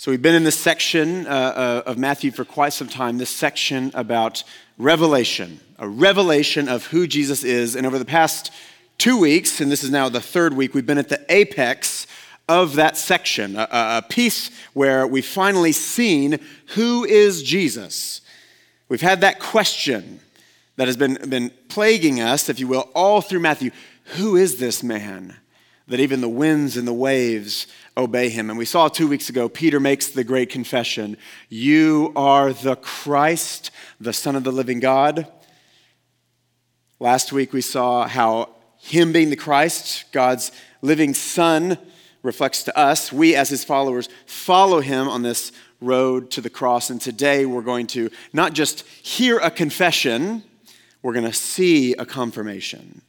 So, we've been in this section uh, uh, of Matthew for quite some time, this section about revelation, a revelation of who Jesus is. And over the past two weeks, and this is now the third week, we've been at the apex of that section, a, a piece where we've finally seen who is Jesus. We've had that question that has been, been plaguing us, if you will, all through Matthew. Who is this man? That even the winds and the waves obey him. And we saw two weeks ago, Peter makes the great confession You are the Christ, the Son of the living God. Last week, we saw how him being the Christ, God's living Son, reflects to us. We, as his followers, follow him on this road to the cross. And today, we're going to not just hear a confession, we're going to see a confirmation.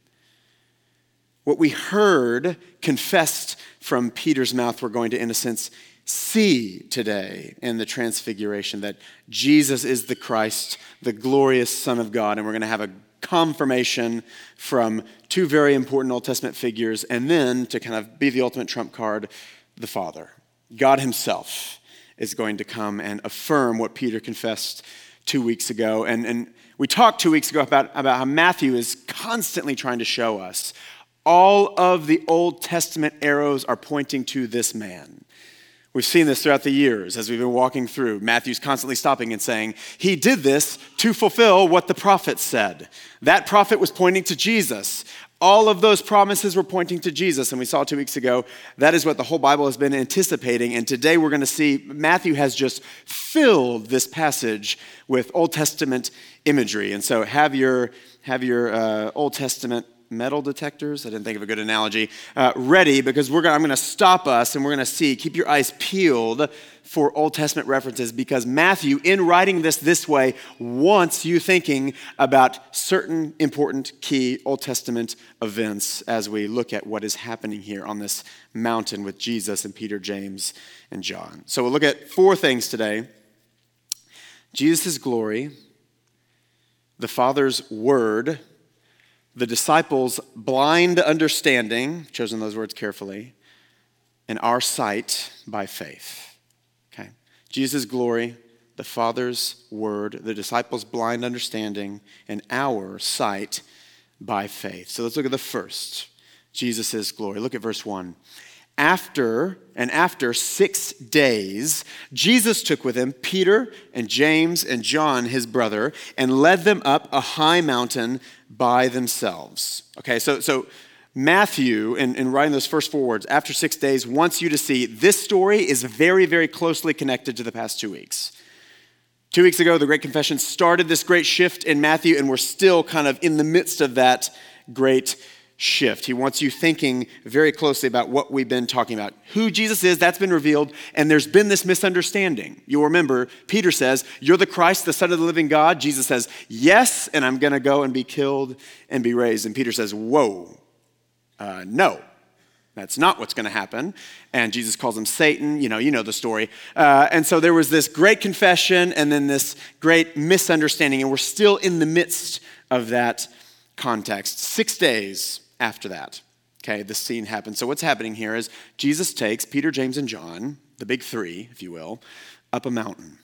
What we heard confessed from Peter's mouth, we're going to, in a sense, see today in the transfiguration that Jesus is the Christ, the glorious Son of God, and we're going to have a confirmation from two very important Old Testament figures, and then to kind of be the ultimate trump card, the Father. God Himself is going to come and affirm what Peter confessed two weeks ago. And, and we talked two weeks ago about, about how Matthew is constantly trying to show us all of the Old Testament arrows are pointing to this man. We've seen this throughout the years as we've been walking through. Matthew's constantly stopping and saying, He did this to fulfill what the prophet said. That prophet was pointing to Jesus. All of those promises were pointing to Jesus. And we saw two weeks ago, that is what the whole Bible has been anticipating. And today we're going to see Matthew has just filled this passage with Old Testament imagery. And so have your, have your uh, Old Testament metal detectors, I didn't think of a good analogy, uh, ready because we're gonna, I'm going to stop us and we're going to see, keep your eyes peeled for Old Testament references because Matthew, in writing this this way, wants you thinking about certain important key Old Testament events as we look at what is happening here on this mountain with Jesus and Peter, James, and John. So we'll look at four things today. Jesus' glory, the Father's word, the disciples' blind understanding, chosen those words carefully, and our sight by faith. Okay? Jesus' glory, the Father's word, the disciples' blind understanding, and our sight by faith. So let's look at the first Jesus' glory. Look at verse 1 after and after six days, Jesus took with him Peter and James and John, his brother, and led them up a high mountain by themselves. Okay, so, so Matthew, in, in writing those first four words, after six days, wants you to see this story is very, very closely connected to the past two weeks. Two weeks ago, the Great Confession started this great shift in Matthew, and we're still kind of in the midst of that great shift. He wants you thinking very closely about what we've been talking about. Who Jesus is, that's been revealed, and there's been this misunderstanding. You'll remember, Peter says, You're the Christ, the Son of the living God. Jesus says, Yes, and I'm going to go and be killed and be raised. And Peter says, Whoa, uh, no. That's not what's going to happen. And Jesus calls him Satan. You know, you know the story. Uh, and so there was this great confession and then this great misunderstanding. And we're still in the midst of that context. Six days after that. Okay, the scene happens. So, what's happening here is Jesus takes Peter, James, and John, the big three, if you will, up a mountain.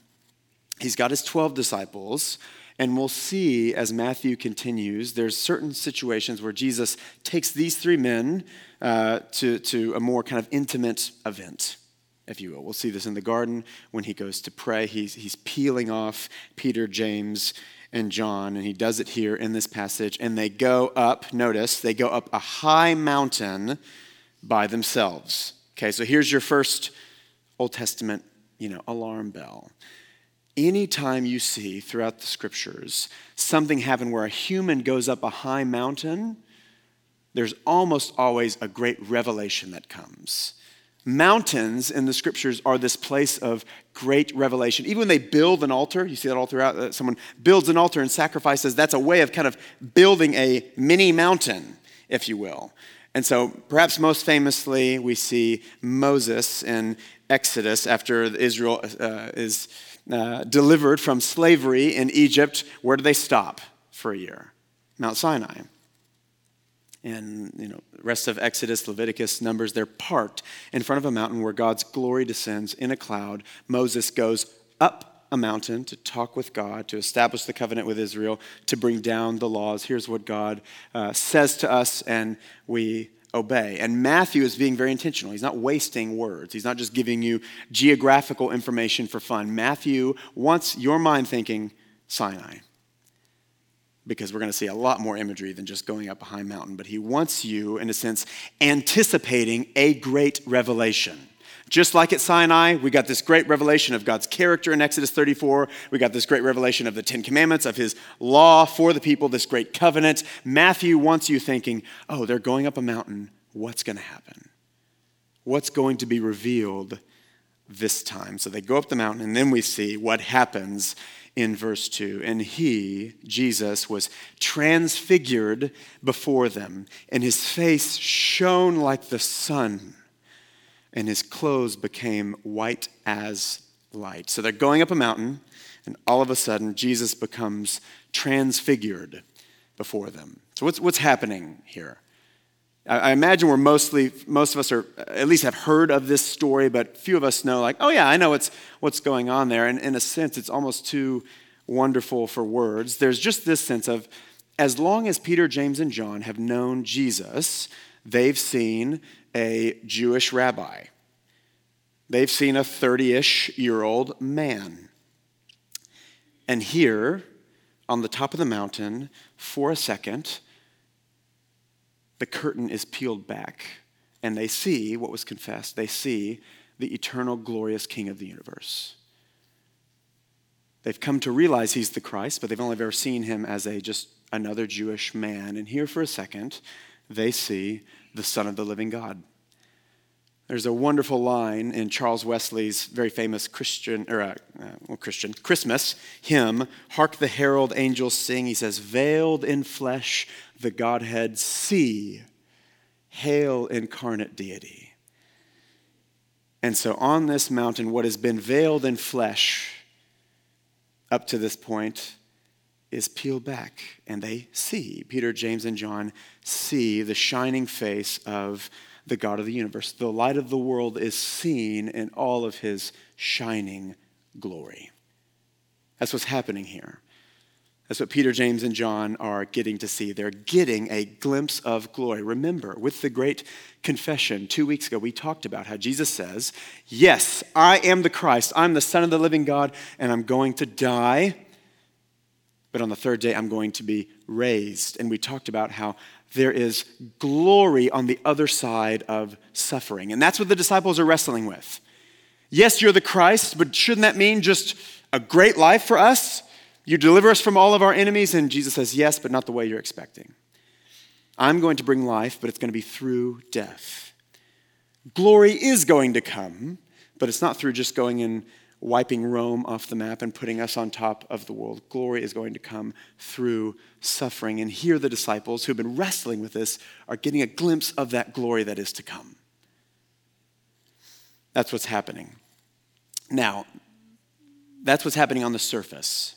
He's got his 12 disciples, and we'll see as Matthew continues, there's certain situations where Jesus takes these three men uh, to, to a more kind of intimate event, if you will. We'll see this in the garden when he goes to pray. He's, he's peeling off Peter, James, and John, and he does it here in this passage. And they go up, notice, they go up a high mountain by themselves. Okay, so here's your first Old Testament, you know, alarm bell. Anytime you see throughout the scriptures something happen where a human goes up a high mountain, there's almost always a great revelation that comes. Mountains in the scriptures are this place of great revelation. Even when they build an altar, you see that all throughout, uh, someone builds an altar and sacrifices, that's a way of kind of building a mini mountain, if you will. And so, perhaps most famously, we see Moses in Exodus after Israel uh, is uh, delivered from slavery in Egypt. Where do they stop for a year? Mount Sinai. And you know, rest of Exodus, Leviticus, Numbers, they're parked in front of a mountain where God's glory descends in a cloud. Moses goes up a mountain to talk with God, to establish the covenant with Israel, to bring down the laws. Here's what God uh, says to us, and we obey. And Matthew is being very intentional. He's not wasting words, he's not just giving you geographical information for fun. Matthew wants your mind thinking Sinai because we're going to see a lot more imagery than just going up a high mountain. But he wants you, in a sense, anticipating a great revelation. Just like at Sinai, we got this great revelation of God's character in Exodus 34. We got this great revelation of the Ten Commandments, of his law for the people, this great covenant. Matthew wants you thinking, oh, they're going up a mountain. What's going to happen? What's going to be revealed this time? So they go up the mountain, and then we see what happens in verse 2. And he, Jesus, was transfigured before them, and his face shone like the sun, and his clothes became white as light. So they're going up a mountain, and all of a sudden, Jesus becomes transfigured before them. So, what's, what's happening here? I imagine we're mostly, most of us are, at least have heard of this story, but few of us know, like, oh yeah, I know what's, what's going on there. And in a sense, it's almost too wonderful for words. There's just this sense of, as long as Peter, James, and John have known Jesus, they've seen a Jewish rabbi. They've seen a 30 ish year old man. And here, on the top of the mountain, for a second, the curtain is peeled back and they see what was confessed. They see the eternal, glorious King of the universe. They've come to realize he's the Christ, but they've only ever seen him as a just another Jewish man. And here for a second, they see the Son of the living God. There's a wonderful line in Charles Wesley's very famous Christian, or uh, uh, well, Christian Christmas hymn, Hark the Herald Angels Sing. He says, Veiled in flesh, the Godhead see. Hail, incarnate deity. And so on this mountain, what has been veiled in flesh up to this point is peeled back, and they see, Peter, James, and John see the shining face of the God of the universe. The light of the world is seen in all of his shining glory. That's what's happening here. That's what Peter, James, and John are getting to see. They're getting a glimpse of glory. Remember, with the great confession two weeks ago, we talked about how Jesus says, Yes, I am the Christ. I'm the Son of the living God, and I'm going to die. But on the third day, I'm going to be raised. And we talked about how there is glory on the other side of suffering. And that's what the disciples are wrestling with. Yes, you're the Christ, but shouldn't that mean just a great life for us? You deliver us from all of our enemies? And Jesus says, Yes, but not the way you're expecting. I'm going to bring life, but it's going to be through death. Glory is going to come, but it's not through just going and wiping Rome off the map and putting us on top of the world. Glory is going to come through suffering. And here, the disciples who've been wrestling with this are getting a glimpse of that glory that is to come. That's what's happening. Now, that's what's happening on the surface.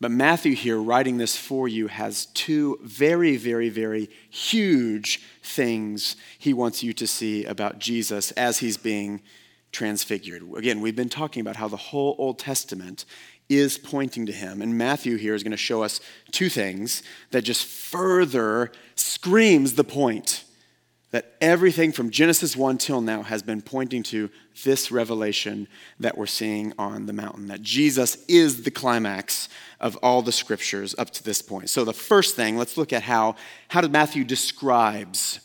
But Matthew, here writing this for you, has two very, very, very huge things he wants you to see about Jesus as he's being transfigured. Again, we've been talking about how the whole Old Testament is pointing to him. And Matthew here is going to show us two things that just further screams the point that everything from Genesis 1 till now has been pointing to this revelation that we're seeing on the mountain, that Jesus is the climax of all the scriptures up to this point. So the first thing, let's look at how, how did Matthew describes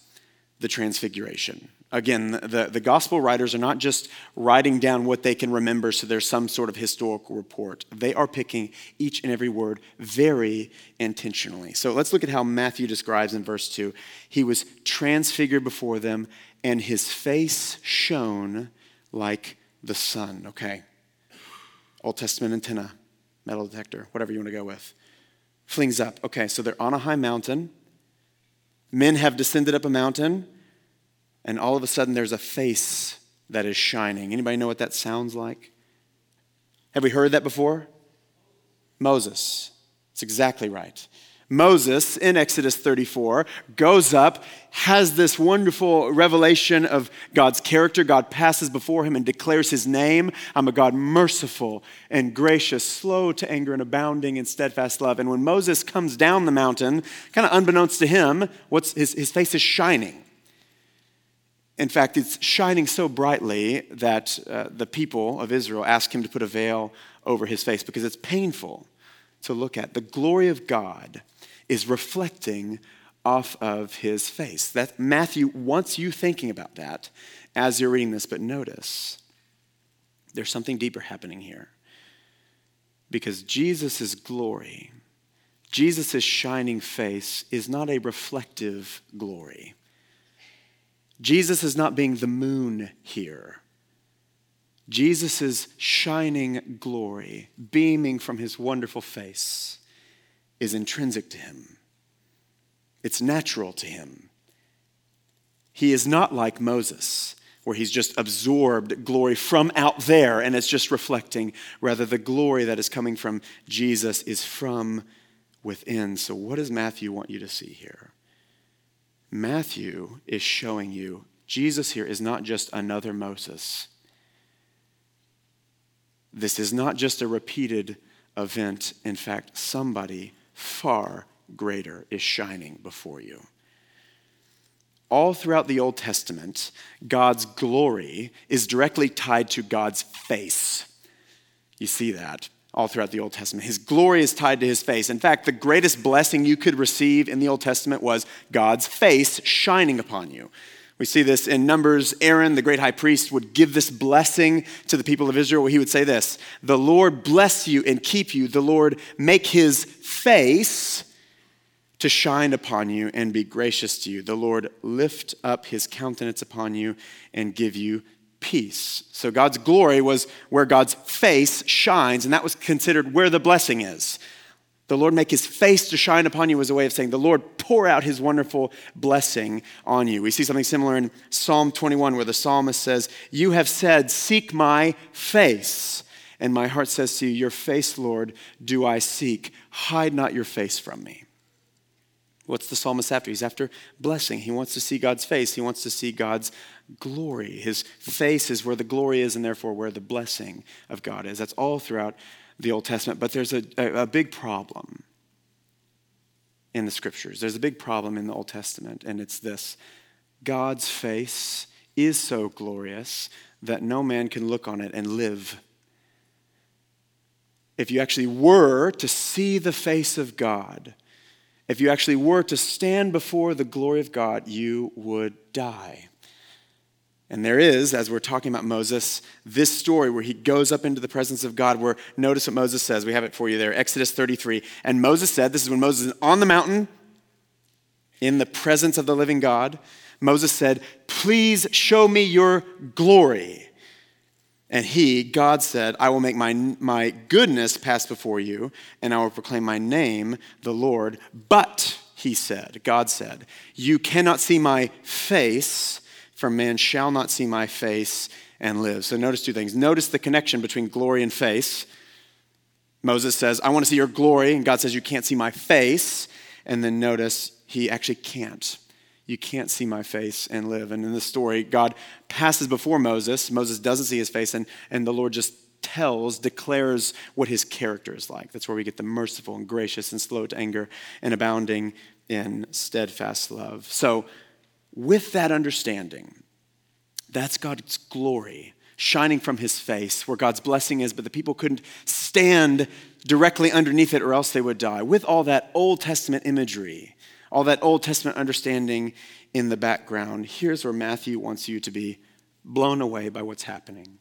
the transfiguration. Again, the, the gospel writers are not just writing down what they can remember so there's some sort of historical report. They are picking each and every word very intentionally. So let's look at how Matthew describes in verse 2. He was transfigured before them, and his face shone like the sun. Okay. Old Testament antenna, metal detector, whatever you want to go with. Flings up. Okay, so they're on a high mountain. Men have descended up a mountain and all of a sudden there's a face that is shining. Anybody know what that sounds like? Have we heard that before? Moses. It's exactly right. Moses in Exodus 34 goes up, has this wonderful revelation of God's character. God passes before him and declares his name. I'm a God merciful and gracious, slow to anger and abounding in steadfast love. And when Moses comes down the mountain, kind of unbeknownst to him, what's his, his face is shining. In fact, it's shining so brightly that uh, the people of Israel ask him to put a veil over his face because it's painful to look at. The glory of God is reflecting off of his face. That Matthew wants you thinking about that as you're reading this, but notice there's something deeper happening here. Because Jesus' glory, Jesus' shining face, is not a reflective glory. Jesus is not being the moon here. Jesus' shining glory, beaming from his wonderful face, is intrinsic to him, it's natural to him. He is not like Moses, where he's just absorbed glory from out there and it's just reflecting. Rather, the glory that is coming from Jesus is from within. So, what does Matthew want you to see here? Matthew is showing you Jesus here is not just another Moses. This is not just a repeated event. In fact, somebody far greater is shining before you. All throughout the Old Testament, God's glory is directly tied to God's face. You see that all throughout the Old Testament. His glory is tied to his face. In fact, the greatest blessing you could receive in the Old Testament was God's face shining upon you. We see this in Numbers. Aaron, the great high priest, would give this blessing to the people of Israel. He would say this The Lord bless you and keep you. The Lord make his face to shine upon you and be gracious to you. The Lord lift up his countenance upon you and give you peace. So God's glory was where God's face shines, and that was considered where the blessing is. The Lord make his face to shine upon you as a way of saying, the Lord pour out his wonderful blessing on you. We see something similar in Psalm 21 where the psalmist says, You have said, Seek my face. And my heart says to you, Your face, Lord, do I seek. Hide not your face from me. What's the psalmist after? He's after blessing. He wants to see God's face. He wants to see God's glory. His face is where the glory is, and therefore where the blessing of God is. That's all throughout the Old Testament, but there's a, a, a big problem in the scriptures. There's a big problem in the Old Testament, and it's this God's face is so glorious that no man can look on it and live. If you actually were to see the face of God, if you actually were to stand before the glory of God, you would die. And there is, as we're talking about Moses, this story where he goes up into the presence of God, where notice what Moses says. We have it for you there, Exodus 33. And Moses said, This is when Moses is on the mountain in the presence of the living God. Moses said, Please show me your glory. And he, God said, I will make my, my goodness pass before you, and I will proclaim my name, the Lord. But, he said, God said, You cannot see my face for man shall not see my face and live. So notice two things. Notice the connection between glory and face. Moses says, I want to see your glory. And God says, You can't see my face. And then notice he actually can't. You can't see my face and live. And in the story, God passes before Moses. Moses doesn't see his face, and, and the Lord just tells, declares what his character is like. That's where we get the merciful and gracious and slow to anger and abounding in steadfast love. So, with that understanding, that's God's glory shining from his face, where God's blessing is, but the people couldn't stand directly underneath it or else they would die. With all that Old Testament imagery, all that Old Testament understanding in the background, here's where Matthew wants you to be blown away by what's happening.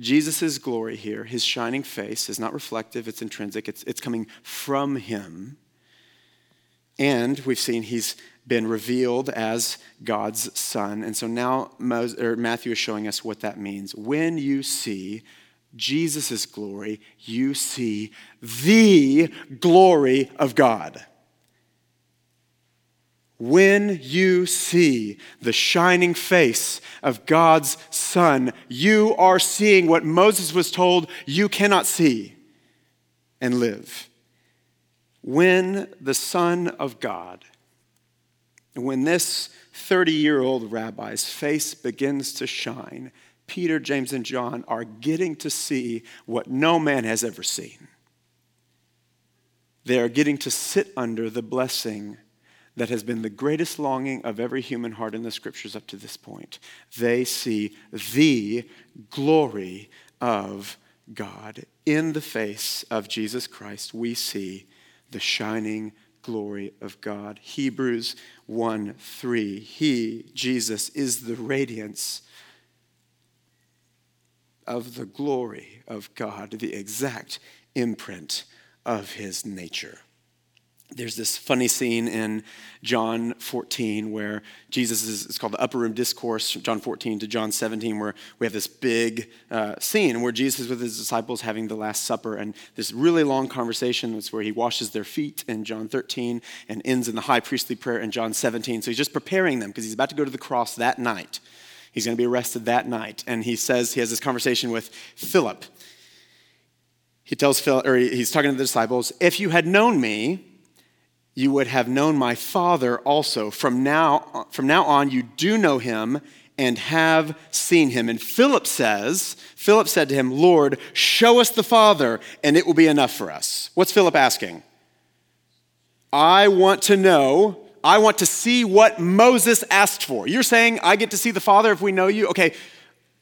Jesus' glory here, his shining face, is not reflective, it's intrinsic, it's, it's coming from him. And we've seen he's been revealed as God's son. And so now Matthew is showing us what that means. When you see Jesus' glory, you see the glory of God. When you see the shining face of God's Son, you are seeing what Moses was told you cannot see and live. when the Son of God, when this 30 year old rabbi's face begins to shine, Peter, James, and John are getting to see what no man has ever seen. They are getting to sit under the blessing that has been the greatest longing of every human heart in the scriptures up to this point. They see the glory of God. In the face of Jesus Christ, we see the shining glory of God. Hebrews 1 3. He, Jesus, is the radiance of the glory of God, the exact imprint of his nature. There's this funny scene in John 14 where Jesus is, it's called the Upper Room Discourse, John 14 to John 17, where we have this big uh, scene where Jesus with his disciples having the Last Supper, and this really long conversation that's where he washes their feet in John 13 and ends in the high priestly prayer in John 17. So he's just preparing them because he's about to go to the cross that night. He's going to be arrested that night. And he says, he has this conversation with Philip. He tells Philip, or he's talking to the disciples, if you had known me, you would have known my Father also. From now, from now on, you do know him and have seen him. And Philip says, Philip said to him, Lord, show us the Father, and it will be enough for us. What's Philip asking? I want to know, I want to see what Moses asked for. You're saying, I get to see the Father if we know you? Okay,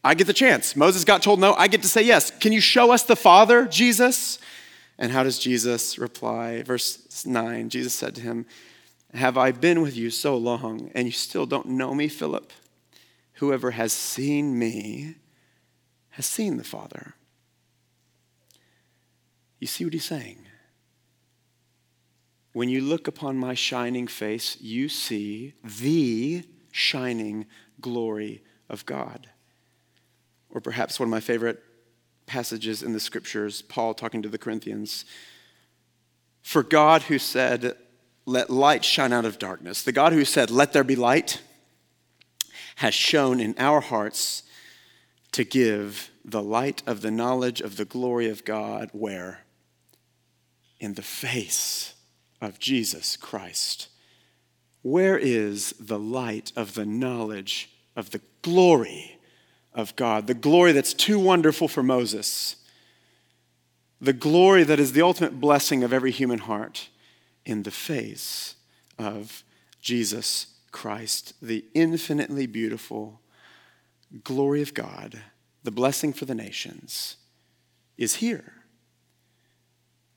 I get the chance. Moses got told no, I get to say yes. Can you show us the Father, Jesus? And how does Jesus reply? Verse 9 Jesus said to him, Have I been with you so long, and you still don't know me, Philip? Whoever has seen me has seen the Father. You see what he's saying? When you look upon my shining face, you see the shining glory of God. Or perhaps one of my favorite passages in the scriptures, Paul talking to the Corinthians. For God, who said, Let light shine out of darkness, the God who said, Let there be light, has shown in our hearts to give the light of the knowledge of the glory of God where? In the face of Jesus Christ. Where is the light of the knowledge of the glory of God, the glory that's too wonderful for Moses, the glory that is the ultimate blessing of every human heart in the face of Jesus Christ, the infinitely beautiful glory of God, the blessing for the nations, is here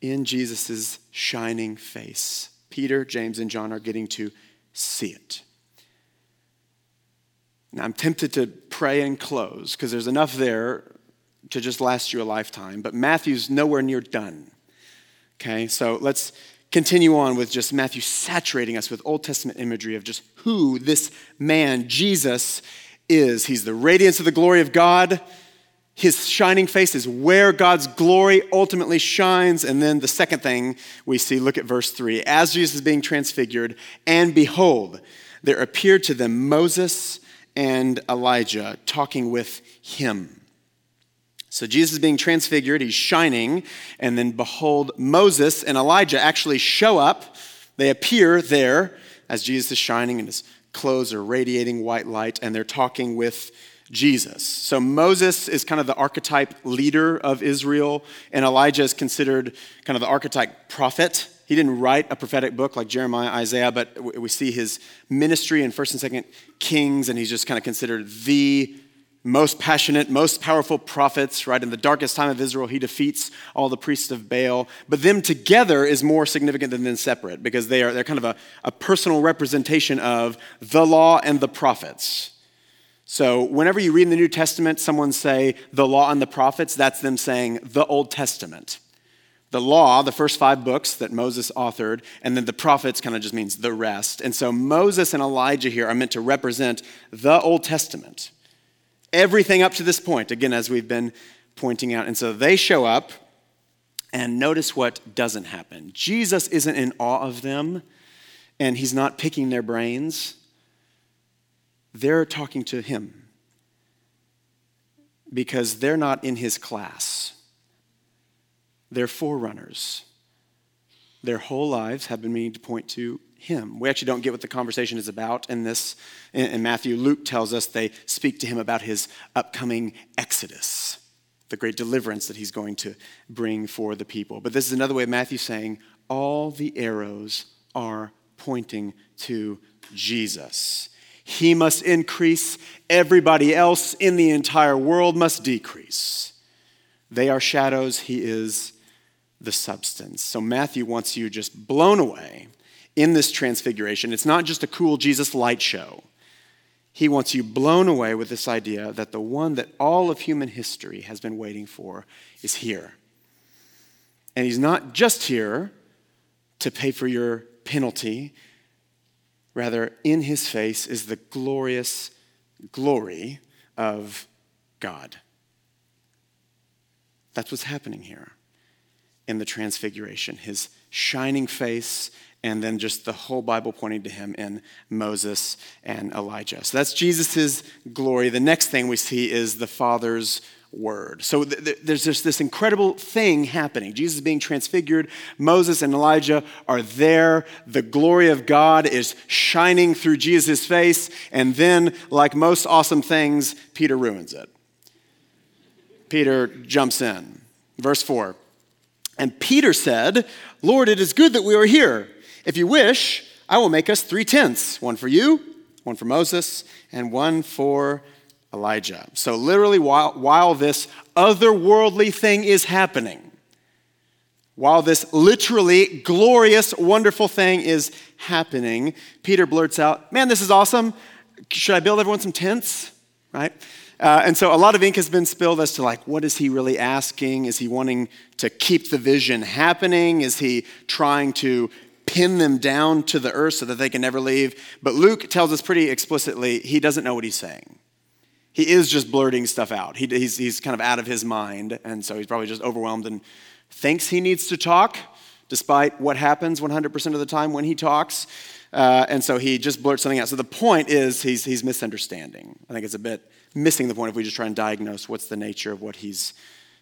in Jesus' shining face. Peter, James, and John are getting to see it. Now, I'm tempted to pray and close because there's enough there to just last you a lifetime, but Matthew's nowhere near done. Okay, so let's continue on with just Matthew saturating us with Old Testament imagery of just who this man, Jesus, is. He's the radiance of the glory of God. His shining face is where God's glory ultimately shines. And then the second thing we see, look at verse 3. As Jesus is being transfigured, and behold, there appeared to them Moses and Elijah talking with him. So Jesus is being transfigured, he's shining, and then behold, Moses and Elijah actually show up. They appear there as Jesus is shining, and his clothes are radiating white light, and they're talking with Jesus. So Moses is kind of the archetype leader of Israel, and Elijah is considered kind of the archetype prophet. He didn't write a prophetic book like Jeremiah, Isaiah, but we see his ministry in 1st and 2nd Kings, and he's just kind of considered the most passionate, most powerful prophets, right? In the darkest time of Israel, he defeats all the priests of Baal. But them together is more significant than them separate because they are, they're kind of a, a personal representation of the law and the prophets. So whenever you read in the New Testament, someone say the law and the prophets, that's them saying the Old Testament the law, the first five books that Moses authored, and then the prophets kind of just means the rest. And so Moses and Elijah here are meant to represent the Old Testament. Everything up to this point, again, as we've been pointing out. And so they show up, and notice what doesn't happen. Jesus isn't in awe of them, and he's not picking their brains. They're talking to him because they're not in his class. They're forerunners. Their whole lives have been meaning to point to him. We actually don't get what the conversation is about in this in Matthew. Luke tells us they speak to him about his upcoming exodus, the great deliverance that he's going to bring for the people. But this is another way of Matthew saying all the arrows are pointing to Jesus. He must increase, everybody else in the entire world must decrease. They are shadows, he is the substance. So Matthew wants you just blown away in this transfiguration. It's not just a cool Jesus light show. He wants you blown away with this idea that the one that all of human history has been waiting for is here. And he's not just here to pay for your penalty. Rather, in his face is the glorious glory of God. That's what's happening here in the transfiguration. His shining face and then just the whole Bible pointing to him in Moses and Elijah. So that's Jesus' glory. The next thing we see is the Father's word. So th- th- there's just this incredible thing happening. Jesus is being transfigured. Moses and Elijah are there. The glory of God is shining through Jesus' face. And then, like most awesome things, Peter ruins it. Peter jumps in. Verse 4. And Peter said, Lord, it is good that we are here. If you wish, I will make us three tents one for you, one for Moses, and one for Elijah. So, literally, while, while this otherworldly thing is happening, while this literally glorious, wonderful thing is happening, Peter blurts out, Man, this is awesome. Should I build everyone some tents? Right? Uh, and so a lot of ink has been spilled as to like, what is he really asking? Is he wanting to keep the vision happening? Is he trying to pin them down to the earth so that they can never leave. But Luke tells us pretty explicitly he doesn't know what he's saying. He is just blurting stuff out. He, he's, he's kind of out of his mind, and so he's probably just overwhelmed and thinks he needs to talk, despite what happens 100% of the time when he talks. Uh, and so he just blurts something out. So the point is he's, he's misunderstanding. I think it's a bit missing the point if we just try and diagnose what's the nature of what he's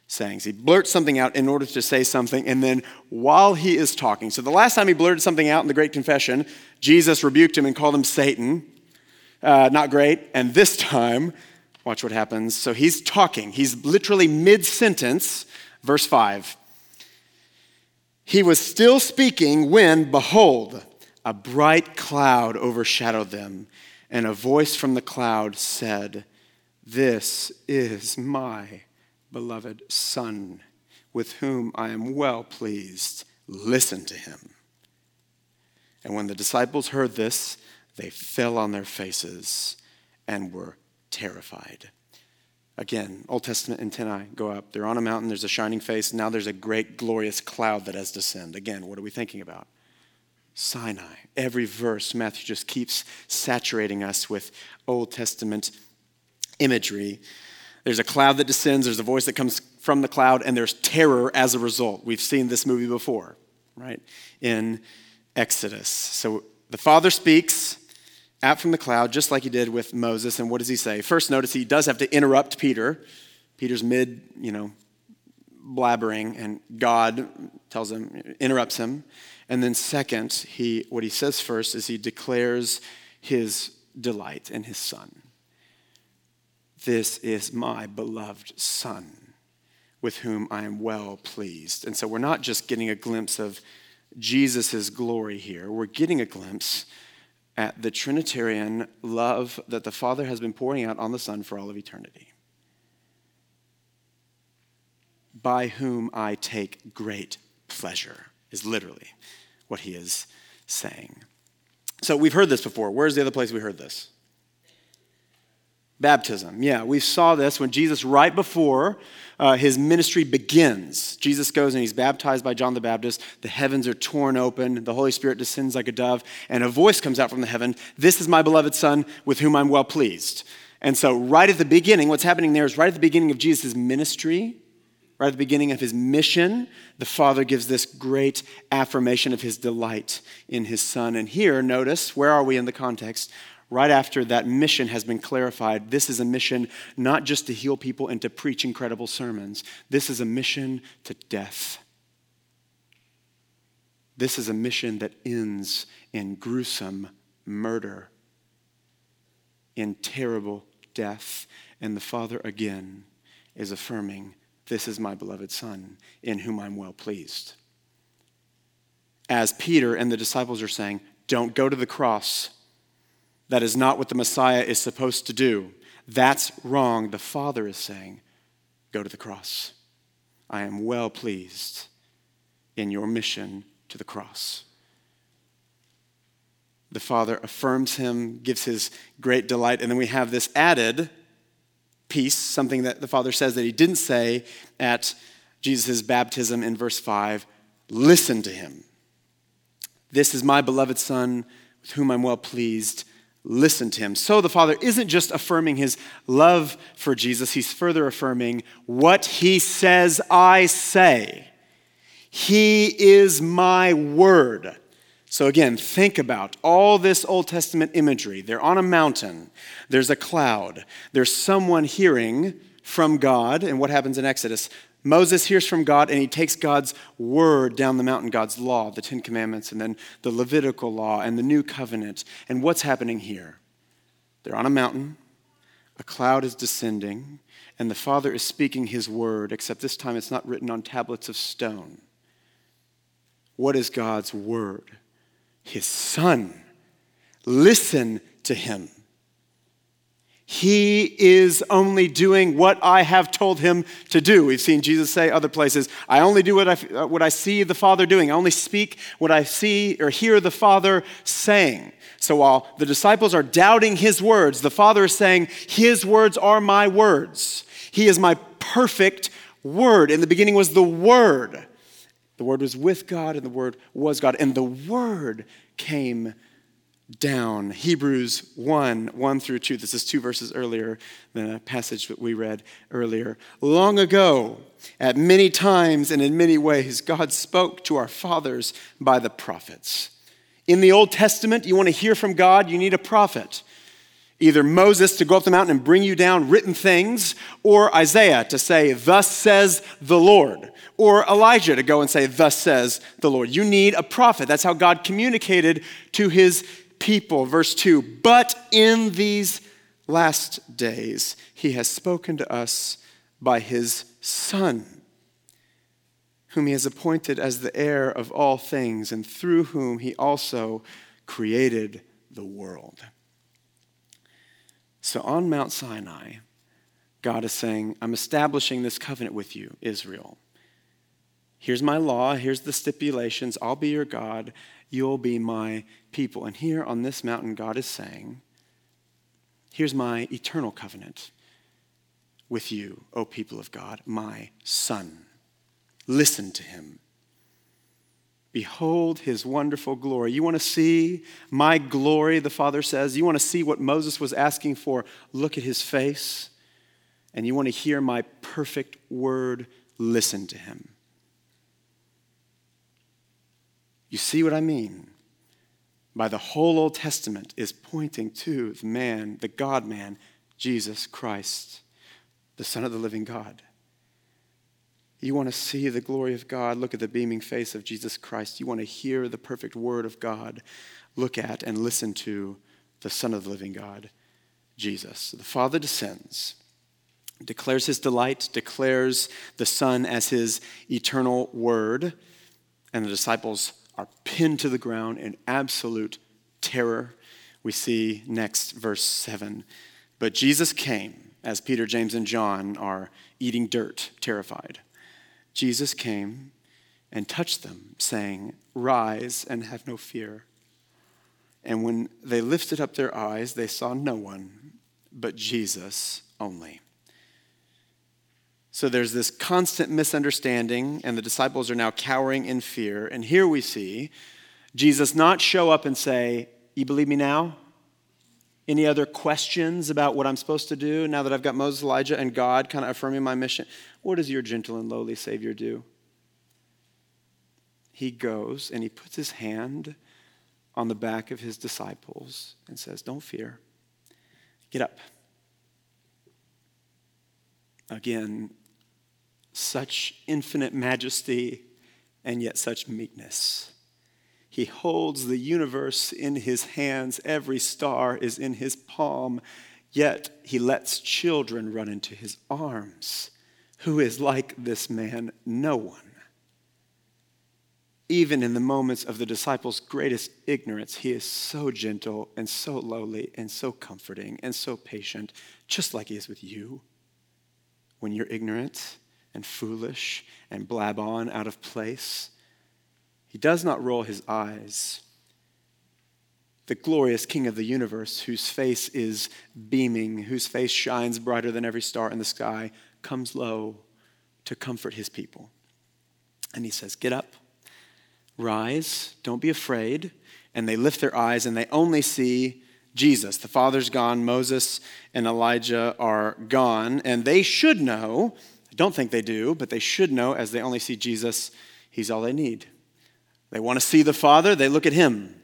sayings. He blurts something out in order to say something, and then while he is talking. So the last time he blurted something out in the Great Confession, Jesus rebuked him and called him Satan. Uh, not great. And this time, watch what happens. So he's talking. He's literally mid sentence, verse 5. He was still speaking when, behold, a bright cloud overshadowed them, and a voice from the cloud said, This is my beloved Son, with whom I am well pleased. Listen to him. And when the disciples heard this, they fell on their faces and were terrified. Again, Old Testament antennae go up. They're on a mountain, there's a shining face. Now there's a great, glorious cloud that has descended. Again, what are we thinking about? Sinai. Every verse, Matthew just keeps saturating us with Old Testament imagery. There's a cloud that descends, there's a voice that comes from the cloud, and there's terror as a result. We've seen this movie before, right? In Exodus. So the Father speaks out from the cloud, just like he did with Moses. And what does he say? First, notice he does have to interrupt Peter. Peter's mid, you know, blabbering, and God tells him, interrupts him. And then, second, he, what he says first is he declares his delight in his son. This is my beloved Son, with whom I am well pleased. And so we're not just getting a glimpse of Jesus' glory here, we're getting a glimpse at the Trinitarian love that the Father has been pouring out on the Son for all of eternity. By whom I take great pleasure, is literally what he is saying. So we've heard this before. Where's the other place we heard this? Baptism. Yeah, we saw this when Jesus, right before uh, his ministry begins, Jesus goes and he's baptized by John the Baptist. The heavens are torn open. The Holy Spirit descends like a dove, and a voice comes out from the heaven This is my beloved Son with whom I'm well pleased. And so, right at the beginning, what's happening there is right at the beginning of Jesus' ministry, right at the beginning of his mission, the Father gives this great affirmation of his delight in his Son. And here, notice, where are we in the context? Right after that mission has been clarified, this is a mission not just to heal people and to preach incredible sermons. This is a mission to death. This is a mission that ends in gruesome murder, in terrible death. And the Father again is affirming, This is my beloved Son, in whom I'm well pleased. As Peter and the disciples are saying, Don't go to the cross. That is not what the Messiah is supposed to do. That's wrong. The Father is saying, Go to the cross. I am well pleased in your mission to the cross. The Father affirms him, gives his great delight, and then we have this added piece, something that the Father says that he didn't say at Jesus' baptism in verse 5 listen to him. This is my beloved Son, with whom I'm well pleased listen to him. So the Father isn't just affirming his love for Jesus, he's further affirming what he says I say. He is my word. So again, think about all this Old Testament imagery. They're on a mountain, there's a cloud, there's someone hearing from God. And what happens in Exodus? Moses hears from God and he takes God's word down the mountain, God's law, the Ten Commandments, and then the Levitical law and the New Covenant. And what's happening here? They're on a mountain, a cloud is descending, and the Father is speaking his word, except this time it's not written on tablets of stone. What is God's word? His Son. Listen to him. He is only doing what I have told him to do. We've seen Jesus say other places, I only do what I, what I see the Father doing. I only speak what I see or hear the Father saying. So while the disciples are doubting his words, the Father is saying, His words are my words. He is my perfect word. In the beginning was the Word. The Word was with God, and the Word was God. And the Word came down. Hebrews 1 1 through 2. This is two verses earlier than a passage that we read earlier. Long ago, at many times and in many ways, God spoke to our fathers by the prophets. In the Old Testament, you want to hear from God, you need a prophet. Either Moses to go up the mountain and bring you down written things, or Isaiah to say, Thus says the Lord, or Elijah to go and say, Thus says the Lord. You need a prophet. That's how God communicated to his people. Verse 2 But in these last days, he has spoken to us by his Son, whom he has appointed as the heir of all things, and through whom he also created the world. So on Mount Sinai, God is saying, I'm establishing this covenant with you, Israel. Here's my law, here's the stipulations. I'll be your God, you'll be my people. And here on this mountain, God is saying, Here's my eternal covenant with you, O people of God, my Son. Listen to him. Behold his wonderful glory. You want to see my glory, the Father says? You want to see what Moses was asking for? Look at his face. And you want to hear my perfect word? Listen to him. You see what I mean? By the whole Old Testament is pointing to the man, the God man, Jesus Christ, the Son of the living God. You want to see the glory of God, look at the beaming face of Jesus Christ. You want to hear the perfect word of God, look at and listen to the Son of the living God, Jesus. The Father descends, declares his delight, declares the Son as his eternal word, and the disciples are pinned to the ground in absolute terror. We see next, verse 7. But Jesus came as Peter, James, and John are eating dirt, terrified. Jesus came and touched them, saying, Rise and have no fear. And when they lifted up their eyes, they saw no one but Jesus only. So there's this constant misunderstanding, and the disciples are now cowering in fear. And here we see Jesus not show up and say, You believe me now? Any other questions about what I'm supposed to do now that I've got Moses, Elijah, and God kind of affirming my mission? What does your gentle and lowly Savior do? He goes and he puts his hand on the back of his disciples and says, Don't fear. Get up. Again, such infinite majesty and yet such meekness. He holds the universe in his hands, every star is in his palm, yet he lets children run into his arms. Who is like this man? No one even in the moments of the disciples' greatest ignorance, he is so gentle and so lowly and so comforting and so patient, just like he is with you when you're ignorant and foolish and blab on out of place. He does not roll his eyes. The glorious King of the universe, whose face is beaming, whose face shines brighter than every star in the sky, comes low to comfort his people. And he says, Get up Rise, don't be afraid. And they lift their eyes and they only see Jesus. The Father's gone, Moses and Elijah are gone, and they should know. Don't think they do, but they should know as they only see Jesus, he's all they need. They want to see the Father, they look at him.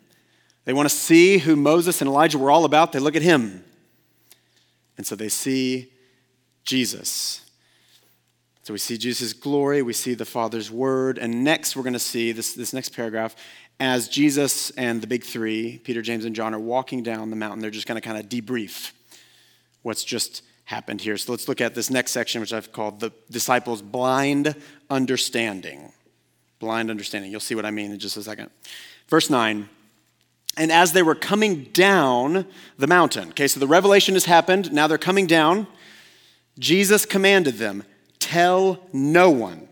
They want to see who Moses and Elijah were all about, they look at him. And so they see Jesus. So we see Jesus' glory, we see the Father's word, and next we're going to see this, this next paragraph as Jesus and the big three, Peter, James, and John, are walking down the mountain. They're just going to kind of debrief what's just happened here. So let's look at this next section, which I've called the disciples' blind understanding. Blind understanding. You'll see what I mean in just a second. Verse 9. And as they were coming down the mountain, okay, so the revelation has happened. Now they're coming down. Jesus commanded them tell no one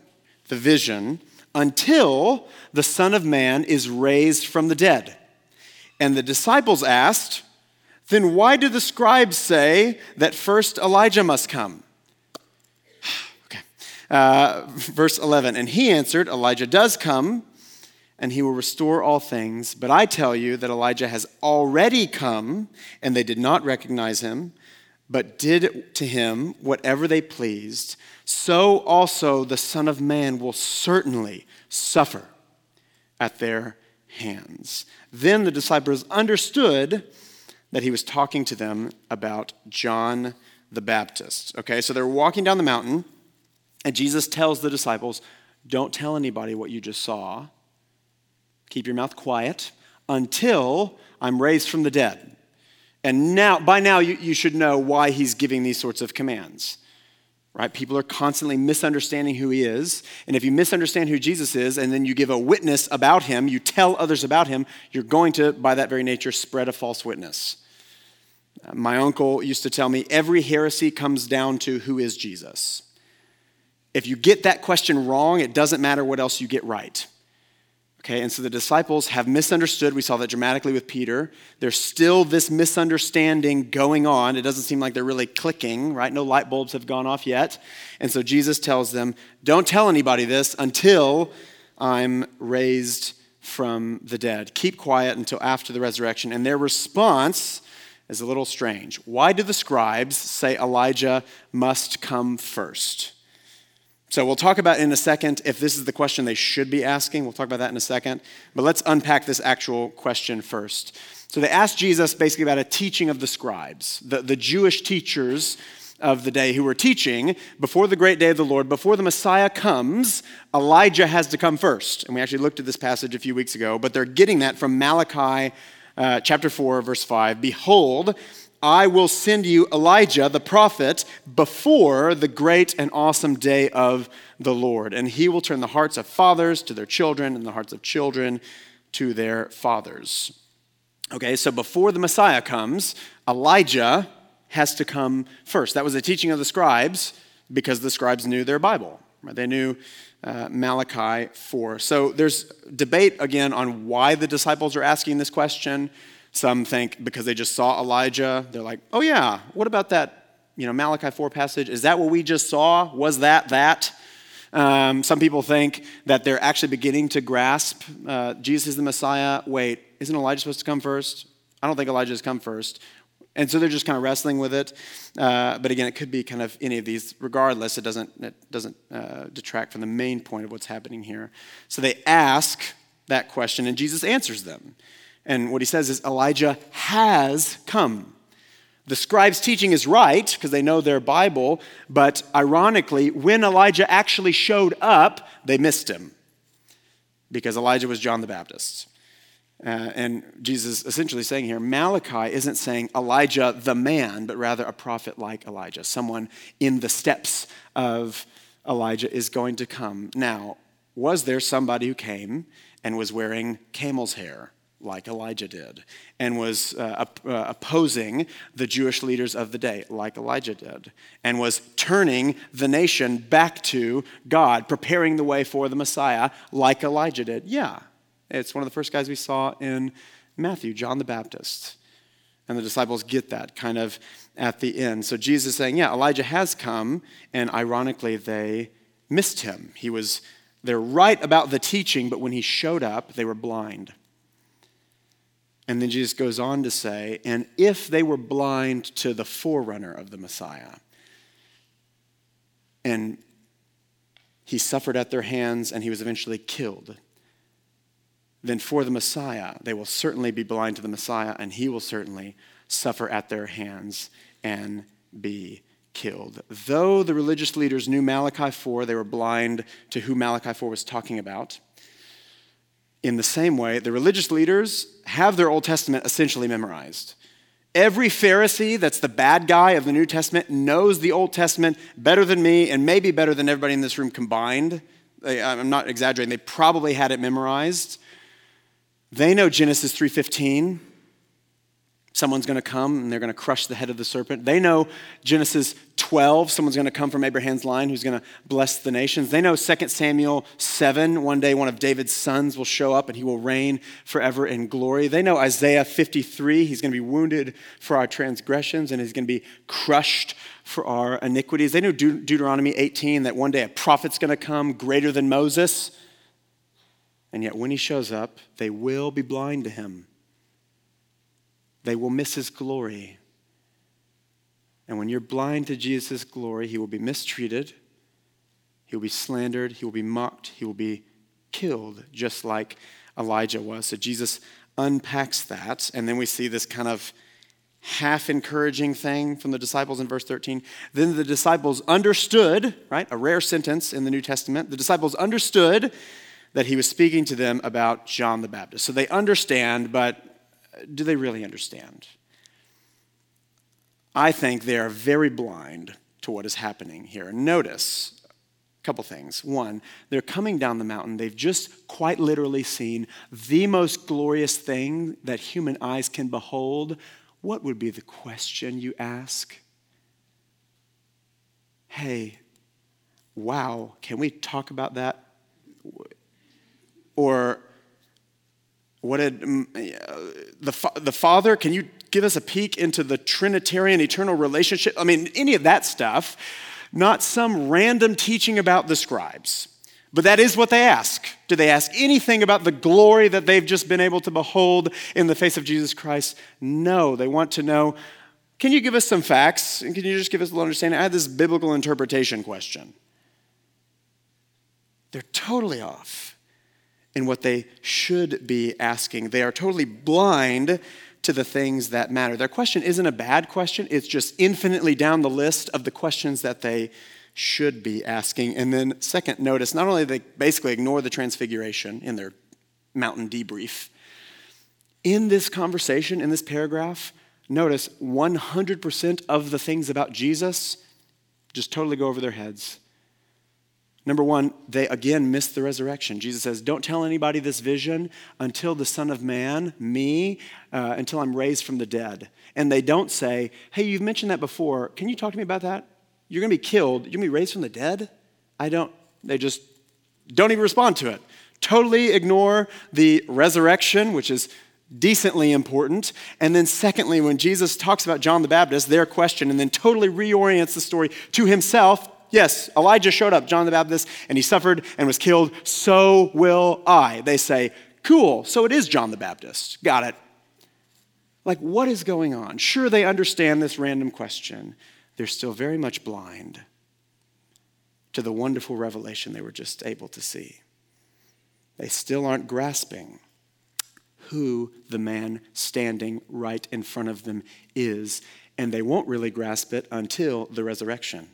the vision until the Son of Man is raised from the dead. And the disciples asked, Then why do the scribes say that first Elijah must come? okay. Uh, verse 11 And he answered, Elijah does come, and he will restore all things. But I tell you that Elijah has already come, and they did not recognize him, but did to him whatever they pleased so also the Son of Man will certainly suffer at their hands. Then the disciples understood that he was talking to them about John the Baptist. Okay, so they're walking down the mountain, and Jesus tells the disciples, Don't tell anybody what you just saw. Keep your mouth quiet until I'm raised from the dead. And now, by now, you, you should know why he's giving these sorts of commands right? People are constantly misunderstanding who he is. And if you misunderstand who Jesus is and then you give a witness about him, you tell others about him, you're going to, by that very nature, spread a false witness. My uncle used to tell me every heresy comes down to who is Jesus. If you get that question wrong, it doesn't matter what else you get right. Okay, and so the disciples have misunderstood. We saw that dramatically with Peter. There's still this misunderstanding going on. It doesn't seem like they're really clicking, right? No light bulbs have gone off yet. And so Jesus tells them, Don't tell anybody this until I'm raised from the dead. Keep quiet until after the resurrection. And their response is a little strange. Why do the scribes say Elijah must come first? So we'll talk about in a second if this is the question they should be asking. We'll talk about that in a second. But let's unpack this actual question first. So they asked Jesus basically about a teaching of the scribes, the, the Jewish teachers of the day who were teaching before the great day of the Lord, before the Messiah comes, Elijah has to come first. And we actually looked at this passage a few weeks ago, but they're getting that from Malachi uh, chapter 4, verse 5. Behold, I will send you Elijah the prophet before the great and awesome day of the Lord. And he will turn the hearts of fathers to their children and the hearts of children to their fathers. Okay, so before the Messiah comes, Elijah has to come first. That was the teaching of the scribes because the scribes knew their Bible. Right? They knew uh, Malachi 4. So there's debate again on why the disciples are asking this question. Some think because they just saw Elijah, they're like, oh yeah, what about that, you know, Malachi 4 passage? Is that what we just saw? Was that that? Um, some people think that they're actually beginning to grasp uh, Jesus is the Messiah. Wait, isn't Elijah supposed to come first? I don't think Elijah has come first. And so they're just kind of wrestling with it. Uh, but again, it could be kind of any of these. Regardless, it doesn't, it doesn't uh, detract from the main point of what's happening here. So they ask that question, and Jesus answers them. And what he says is Elijah has come. The scribes' teaching is right because they know their Bible, but ironically, when Elijah actually showed up, they missed him because Elijah was John the Baptist. Uh, and Jesus essentially saying here, Malachi isn't saying Elijah the man, but rather a prophet like Elijah, someone in the steps of Elijah is going to come. Now, was there somebody who came and was wearing camel's hair? like Elijah did, and was uh, uh, opposing the Jewish leaders of the day, like Elijah did, and was turning the nation back to God, preparing the way for the Messiah, like Elijah did. Yeah, it's one of the first guys we saw in Matthew, John the Baptist. And the disciples get that kind of at the end. So Jesus is saying, yeah, Elijah has come, and ironically, they missed him. He was, they're right about the teaching, but when he showed up, they were blind. And then Jesus goes on to say, and if they were blind to the forerunner of the Messiah, and he suffered at their hands and he was eventually killed, then for the Messiah, they will certainly be blind to the Messiah and he will certainly suffer at their hands and be killed. Though the religious leaders knew Malachi 4, they were blind to who Malachi 4 was talking about in the same way, the religious leaders have their Old Testament essentially memorized. Every Pharisee that's the bad guy of the New Testament knows the Old Testament better than me and maybe better than everybody in this room combined. I'm not exaggerating. They probably had it memorized. They know Genesis 3:15 someone's going to come and they're going to crush the head of the serpent. They know Genesis 12, someone's going to come from Abraham's line who's going to bless the nations. They know 2 Samuel 7, one day one of David's sons will show up and he will reign forever in glory. They know Isaiah 53, he's going to be wounded for our transgressions and he's going to be crushed for our iniquities. They know De- Deuteronomy 18, that one day a prophet's going to come greater than Moses. And yet when he shows up, they will be blind to him they will miss his glory. And when you're blind to Jesus' glory, he will be mistreated, he will be slandered, he will be mocked, he will be killed, just like Elijah was. So Jesus unpacks that, and then we see this kind of half encouraging thing from the disciples in verse 13. Then the disciples understood, right? A rare sentence in the New Testament. The disciples understood that he was speaking to them about John the Baptist. So they understand, but uh, do they really understand? I think they are very blind to what is happening here. Notice a couple things. One, they're coming down the mountain. They've just quite literally seen the most glorious thing that human eyes can behold. What would be the question you ask? Hey, wow, can we talk about that? Or what did mm, the, the Father, can you give us a peek into the Trinitarian eternal relationship? I mean, any of that stuff, not some random teaching about the scribes. But that is what they ask. Do they ask anything about the glory that they've just been able to behold in the face of Jesus Christ? No. They want to know can you give us some facts? And can you just give us a little understanding? I had this biblical interpretation question. They're totally off in what they should be asking. They are totally blind to the things that matter. Their question isn't a bad question, it's just infinitely down the list of the questions that they should be asking. And then, second, notice not only they basically ignore the transfiguration in their mountain debrief, in this conversation, in this paragraph, notice 100% of the things about Jesus just totally go over their heads. Number one, they again miss the resurrection. Jesus says, Don't tell anybody this vision until the Son of Man, me, uh, until I'm raised from the dead. And they don't say, Hey, you've mentioned that before. Can you talk to me about that? You're going to be killed. You're going to be raised from the dead? I don't. They just don't even respond to it. Totally ignore the resurrection, which is decently important. And then, secondly, when Jesus talks about John the Baptist, their question, and then totally reorients the story to himself Yes, Elijah showed up, John the Baptist, and he suffered and was killed. So will I. They say, Cool, so it is John the Baptist. Got it. Like, what is going on? Sure, they understand this random question. They're still very much blind to the wonderful revelation they were just able to see. They still aren't grasping who the man standing right in front of them is, and they won't really grasp it until the resurrection.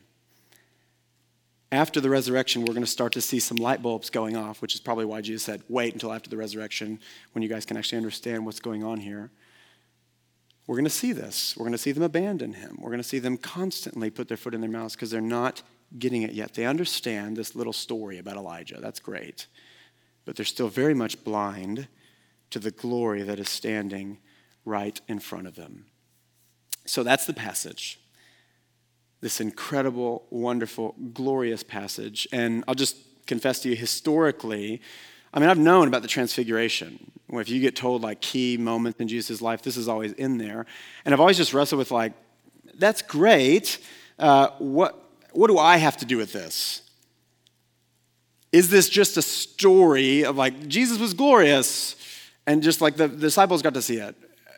After the resurrection, we're going to start to see some light bulbs going off, which is probably why Jesus said, wait until after the resurrection when you guys can actually understand what's going on here. We're going to see this. We're going to see them abandon him. We're going to see them constantly put their foot in their mouths because they're not getting it yet. They understand this little story about Elijah. That's great. But they're still very much blind to the glory that is standing right in front of them. So that's the passage. This incredible, wonderful, glorious passage. And I'll just confess to you, historically, I mean, I've known about the transfiguration. If you get told like key moments in Jesus' life, this is always in there. And I've always just wrestled with like, that's great. Uh, what, what do I have to do with this? Is this just a story of like, Jesus was glorious, and just like the, the disciples got to see it?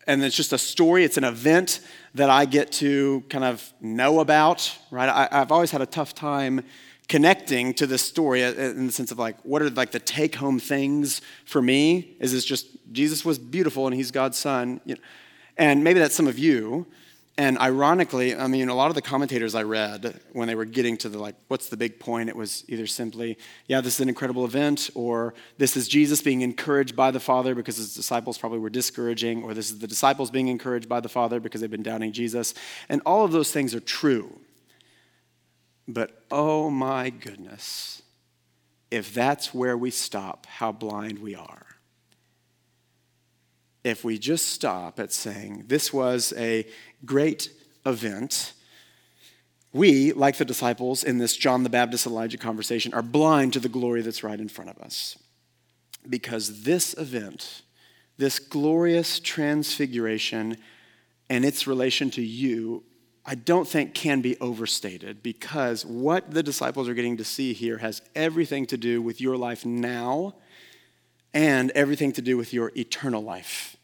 And it's just a story, it's an event that I get to kind of know about, right? I, I've always had a tough time connecting to this story uh, uh, in the sense of like what are like the take home things for me is this just jesus was beautiful and he's god's son you know? and maybe that's some of you and ironically i mean a lot of the commentators i read when they were getting to the like what's the big point? It was either simply yeah this is an incredible event or this is jesus being encouraged by the father because his disciples probably were discouraging or this is the disciples being encouraged by the father because they've been doubting jesus. And all of those things are true. But oh my goodness, if that's where we stop, how blind we are. If we just stop at saying, this was a great event, we, like the disciples in this John the Baptist Elijah conversation, are blind to the glory that's right in front of us. Because this event, this glorious transfiguration, and its relation to you I don't think can be overstated because what the disciples are getting to see here has everything to do with your life now and everything to do with your eternal life.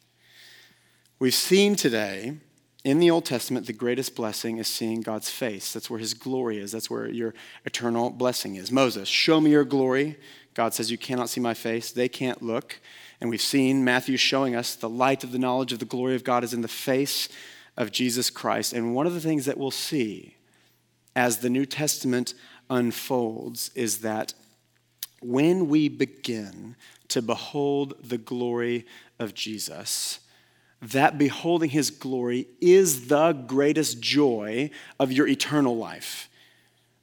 We've seen today in the Old Testament, the greatest blessing is seeing God's face. That's where his glory is. That's where your eternal blessing is. Moses, show me your glory. God says, You cannot see my face. They can't look. And we've seen Matthew showing us the light of the knowledge of the glory of God is in the face of Jesus Christ. And one of the things that we'll see as the New Testament unfolds is that when we begin to behold the glory of Jesus, that beholding his glory is the greatest joy of your eternal life.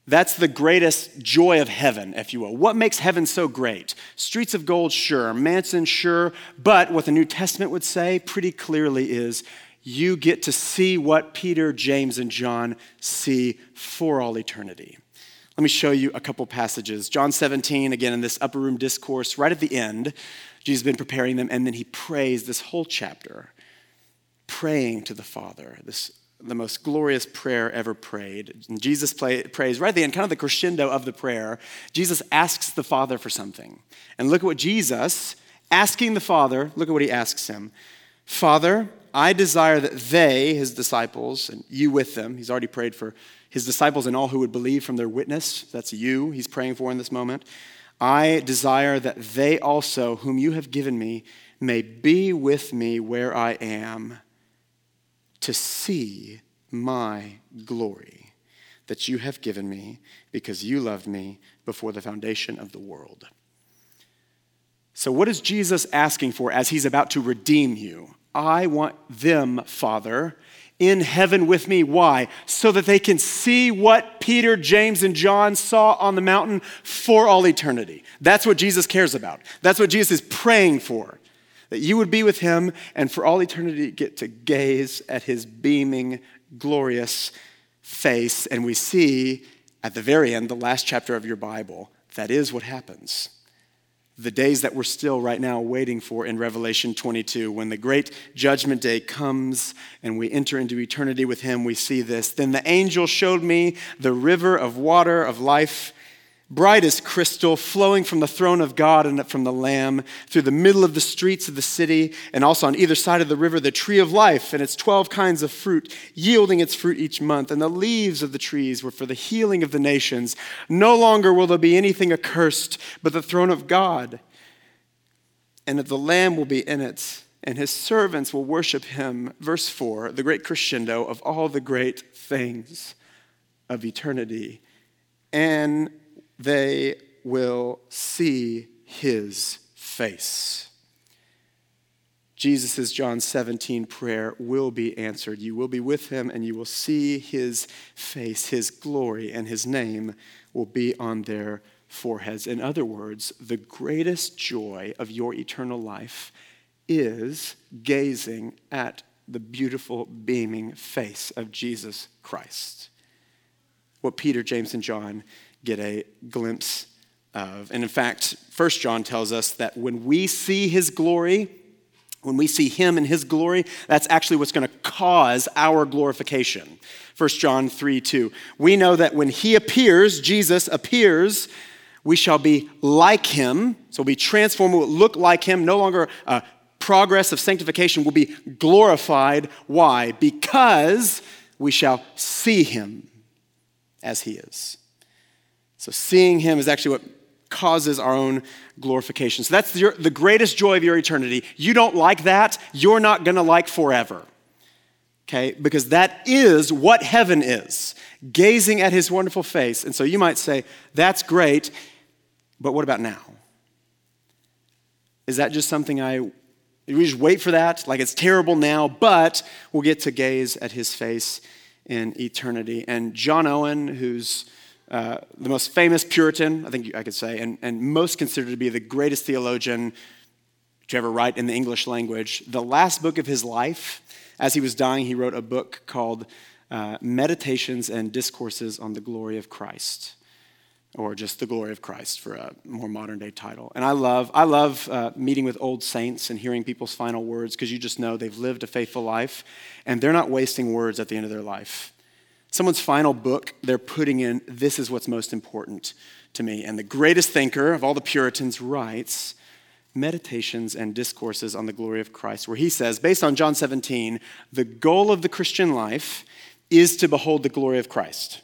That's the greatest joy of heaven, if you will. What makes heaven so great? Streets of gold, sure. Mansions, sure. But what the New Testament would say pretty clearly is you get to see what Peter, James, and John see for all eternity. Let me show you a couple passages. John 17, again, in this upper room discourse, right at the end, Jesus has been preparing them, and then he prays this whole chapter, praying to the Father, this the most glorious prayer ever prayed. And Jesus play, prays right at the end, kind of the crescendo of the prayer. Jesus asks the Father for something. And look at what Jesus, asking the Father, look at what he asks him Father, I desire that they, his disciples, and you with them, he's already prayed for his disciples and all who would believe from their witness. That's you, he's praying for in this moment. I desire that they also, whom you have given me, may be with me where I am to see my glory that you have given me because you loved me before the foundation of the world. So, what is Jesus asking for as he's about to redeem you? I want them, Father, in heaven with me. Why? So that they can see what Peter, James, and John saw on the mountain for all eternity. That's what Jesus cares about. That's what Jesus is praying for. That you would be with him and for all eternity get to gaze at his beaming, glorious face. And we see at the very end, the last chapter of your Bible, that is what happens the days that we're still right now waiting for in Revelation 22. When the great judgment day comes and we enter into eternity with Him, we see this. Then the angel showed me the river of water of life bright as crystal, flowing from the throne of God and from the Lamb through the middle of the streets of the city, and also on either side of the river, the tree of life and its 12 kinds of fruit, yielding its fruit each month. And the leaves of the trees were for the healing of the nations. No longer will there be anything accursed, but the throne of God. And that the Lamb will be in it, and his servants will worship him. Verse 4, the great crescendo of all the great things of eternity. And they will see his face. Jesus' John 17 prayer will be answered. You will be with him and you will see his face, his glory, and his name will be on their foreheads. In other words, the greatest joy of your eternal life is gazing at the beautiful, beaming face of Jesus Christ. What Peter, James, and John get a glimpse of. And in fact, First John tells us that when we see his glory, when we see him in his glory, that's actually what's going to cause our glorification. 1 John 3 2. We know that when he appears, Jesus appears, we shall be like him. So we'll be transformed, we'll look like him, no longer a progress of sanctification, will be glorified. Why? Because we shall see him as he is. So seeing him is actually what causes our own glorification. So that's your, the greatest joy of your eternity. You don't like that, you're not going to like forever. Okay? Because that is what heaven is gazing at his wonderful face. And so you might say, that's great. But what about now? Is that just something I, we just wait for that? Like it's terrible now, but we'll get to gaze at his face in eternity. And John Owen, who's uh, the most famous Puritan, I think I could say, and, and most considered to be the greatest theologian to ever write in the English language, the last book of his life, as he was dying, he wrote a book called uh, Meditations and Discourses on the Glory of Christ or just the glory of Christ for a more modern day title. And I love, I love uh, meeting with old saints and hearing people's final words because you just know they've lived a faithful life and they're not wasting words at the end of their life. Someone's final book, they're putting in, this is what's most important to me. And the greatest thinker of all the Puritans writes, Meditations and Discourses on the Glory of Christ, where he says, based on John 17, the goal of the Christian life is to behold the glory of Christ.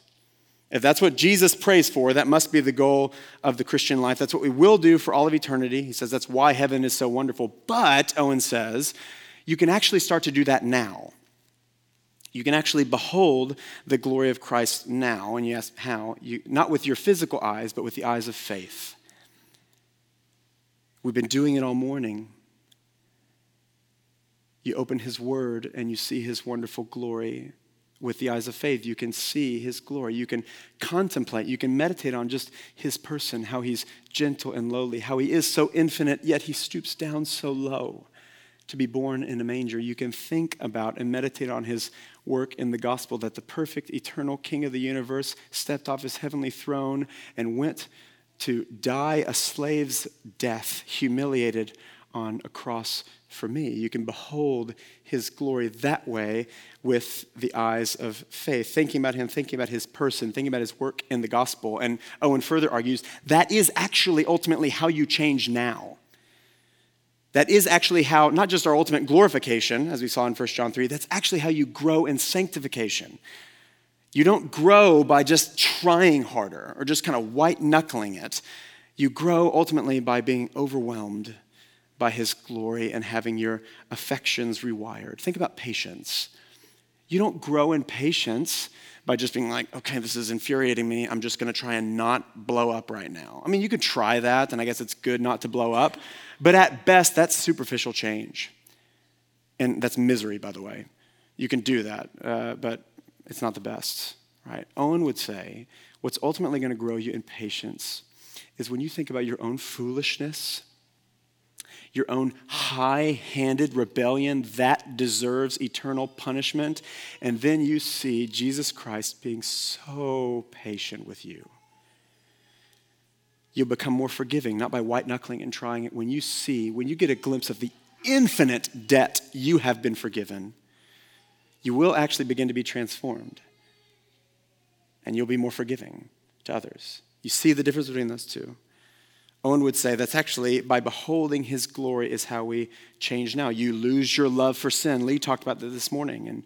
If that's what Jesus prays for, that must be the goal of the Christian life. That's what we will do for all of eternity. He says that's why heaven is so wonderful. But, Owen says, you can actually start to do that now. You can actually behold the glory of Christ now. And you ask how? You, not with your physical eyes, but with the eyes of faith. We've been doing it all morning. You open his word and you see his wonderful glory with the eyes of faith. You can see his glory. You can contemplate. You can meditate on just his person, how he's gentle and lowly, how he is so infinite, yet he stoops down so low to be born in a manger. You can think about and meditate on his work in the gospel that the perfect, eternal King of the universe stepped off his heavenly throne and went to die a slave's death, humiliated on a cross for me. You can behold his glory that way with the eyes of faith, thinking about him, thinking about his person, thinking about his work in the gospel. And Owen further argues that is actually ultimately how you change now. That is actually how, not just our ultimate glorification, as we saw in 1 John 3, that's actually how you grow in sanctification. You don't grow by just trying harder or just kind of white knuckling it. You grow ultimately by being overwhelmed by his glory and having your affections rewired. Think about patience. You don't grow in patience by just being like, okay, this is infuriating me. I'm just going to try and not blow up right now. I mean, you could try that, and I guess it's good not to blow up. But at best, that's superficial change. And that's misery, by the way. You can do that, uh, but it's not the best, right? Owen would say what's ultimately going to grow you in patience is when you think about your own foolishness your own high handed rebellion that deserves eternal punishment. And then you see Jesus Christ being so patient with you. You'll become more forgiving, not by white knuckling and trying it. When you see, when you get a glimpse of the infinite debt you have been forgiven, you will actually begin to be transformed. And you'll be more forgiving to others. You see the difference between those two. Owen would say that's actually by beholding his glory is how we change now. You lose your love for sin. Lee talked about that this morning in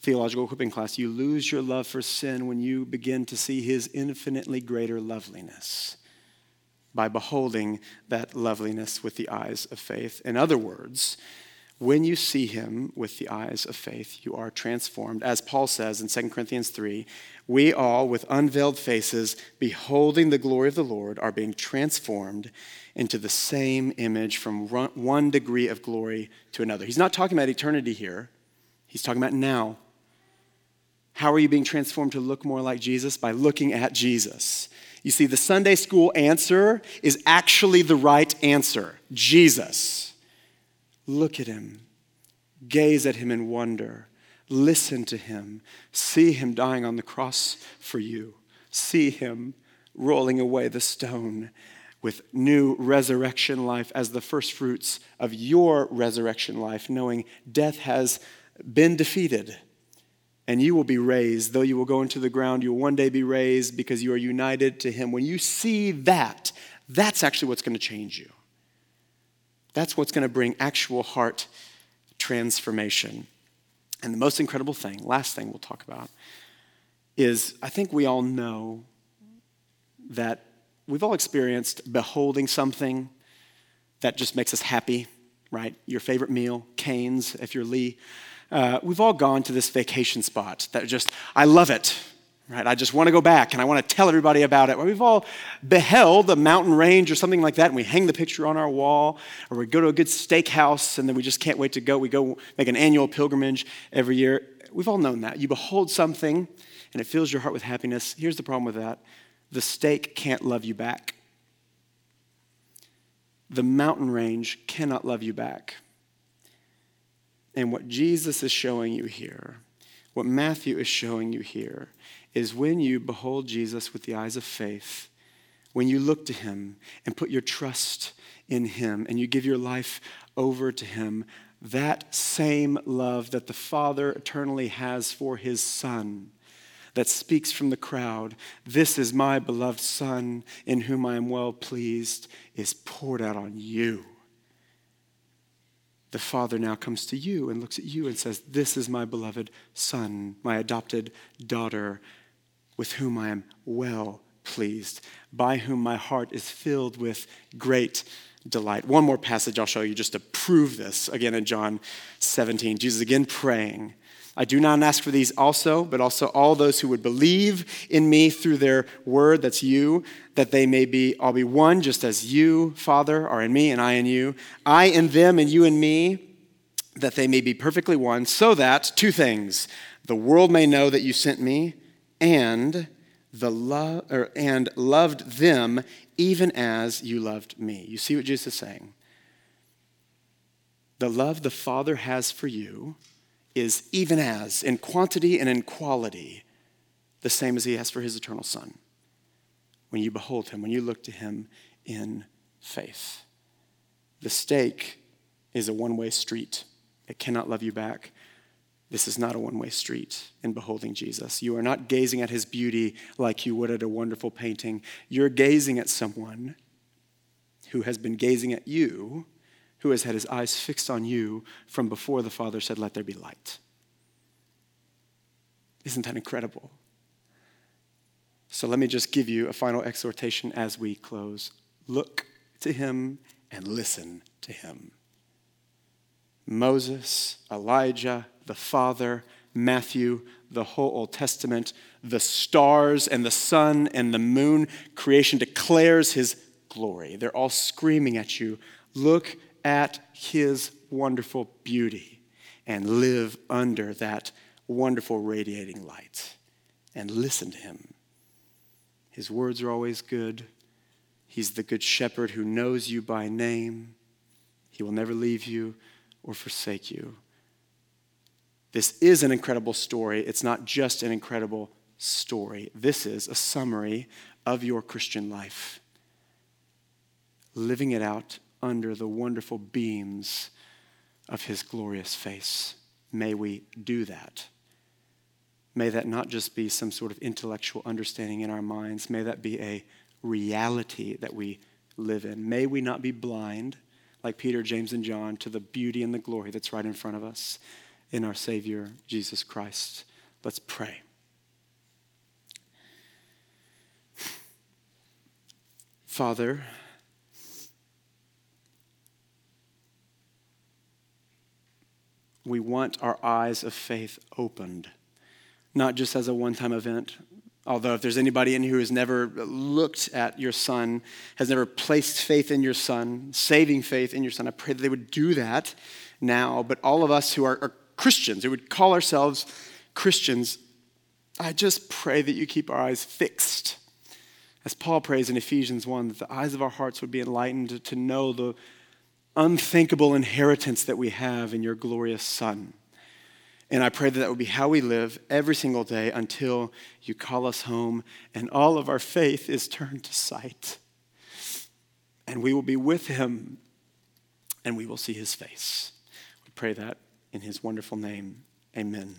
theological equipping class. You lose your love for sin when you begin to see his infinitely greater loveliness by beholding that loveliness with the eyes of faith. In other words, When you see him with the eyes of faith, you are transformed. As Paul says in 2 Corinthians 3, we all, with unveiled faces, beholding the glory of the Lord, are being transformed into the same image from one degree of glory to another. He's not talking about eternity here, he's talking about now. How are you being transformed to look more like Jesus? By looking at Jesus. You see, the Sunday school answer is actually the right answer Jesus. Look at him, gaze at him in wonder, listen to him, see him dying on the cross for you, see him rolling away the stone with new resurrection life as the first fruits of your resurrection life, knowing death has been defeated and you will be raised. Though you will go into the ground, you will one day be raised because you are united to Him. When you see that, that's actually what's going to change you. That's what's going to bring actual heart transformation. And the most incredible thing, last thing we'll talk about, is I think we all know that we've all experienced beholding something that just makes us happy, right? Your favorite meal, Cane's, if you're Lee. Uh, we've all gone to this vacation spot that just, I love it, right? I just want to go back and I want to tell everybody about it. We've all beheld a mountain range or something like that, and we hang the picture on our wall, or we go to a good steakhouse, and then we just can't wait to go. We go make an annual pilgrimage every year. We've all known that. You behold something, and it fills your heart with happiness. Here's the problem with that the steak can't love you back. The mountain range cannot love you back. And what Jesus is showing you here, what Matthew is showing you here, is when you behold Jesus with the eyes of faith, when you look to him and put your trust in him and you give your life over to him, that same love that the Father eternally has for his Son, that speaks from the crowd, This is my beloved Son in whom I am well pleased, is poured out on you. The Father now comes to you and looks at you and says, This is my beloved Son, my adopted daughter, with whom I am well pleased, by whom my heart is filled with great delight. One more passage I'll show you just to prove this, again in John 17. Jesus again praying. I do not ask for these also, but also all those who would believe in me through their word, that's you, that they may be all be one, just as you, Father, are in me and I in you, I in them and you in me, that they may be perfectly one, so that, two things, the world may know that you sent me and the love or, and loved them even as you loved me. You see what Jesus is saying? The love the Father has for you is even as, in quantity and in quality, the same as he has for his eternal Son. When you behold him, when you look to him in faith. The steak is a one way street, it cannot love you back. This is not a one way street in beholding Jesus. You are not gazing at his beauty like you would at a wonderful painting. You're gazing at someone who has been gazing at you who has had his eyes fixed on you from before the Father said, Let there be light. Isn't that incredible? So let me just give you a final exhortation as we close. Look to him and listen to him. Moses, Elijah, the Father, Matthew, the whole Old Testament, the stars and the sun and the moon, creation declares his glory. They're all screaming at you. Look at his wonderful beauty and live under that wonderful radiating light and listen to him. His words are always good. He's the good shepherd who knows you by name. He will never leave you or forsake you. This is an incredible story. It's not just an incredible story. This is a summary of your Christian life. Living it out under the wonderful beams of his glorious face. May we do that. May that not just be some sort of intellectual understanding in our minds, may that be a reality that we live in. May we not be blind, like Peter, James, and John, to the beauty and the glory that's right in front of us in our Savior, Jesus Christ. Let's pray. Father, we want our eyes of faith opened, not just as a one time event. Although, if there's anybody in here who has never looked at your son, has never placed faith in your son, saving faith in your son, I pray that they would do that now. But all of us who are, are Christians, who would call ourselves Christians, I just pray that you keep our eyes fixed. As Paul prays in Ephesians 1, that the eyes of our hearts would be enlightened to, to know the unthinkable inheritance that we have in your glorious Son. And I pray that that would be how we live every single day until you call us home and all of our faith is turned to sight. And we will be with him and we will see his face. We pray that in his wonderful name. Amen.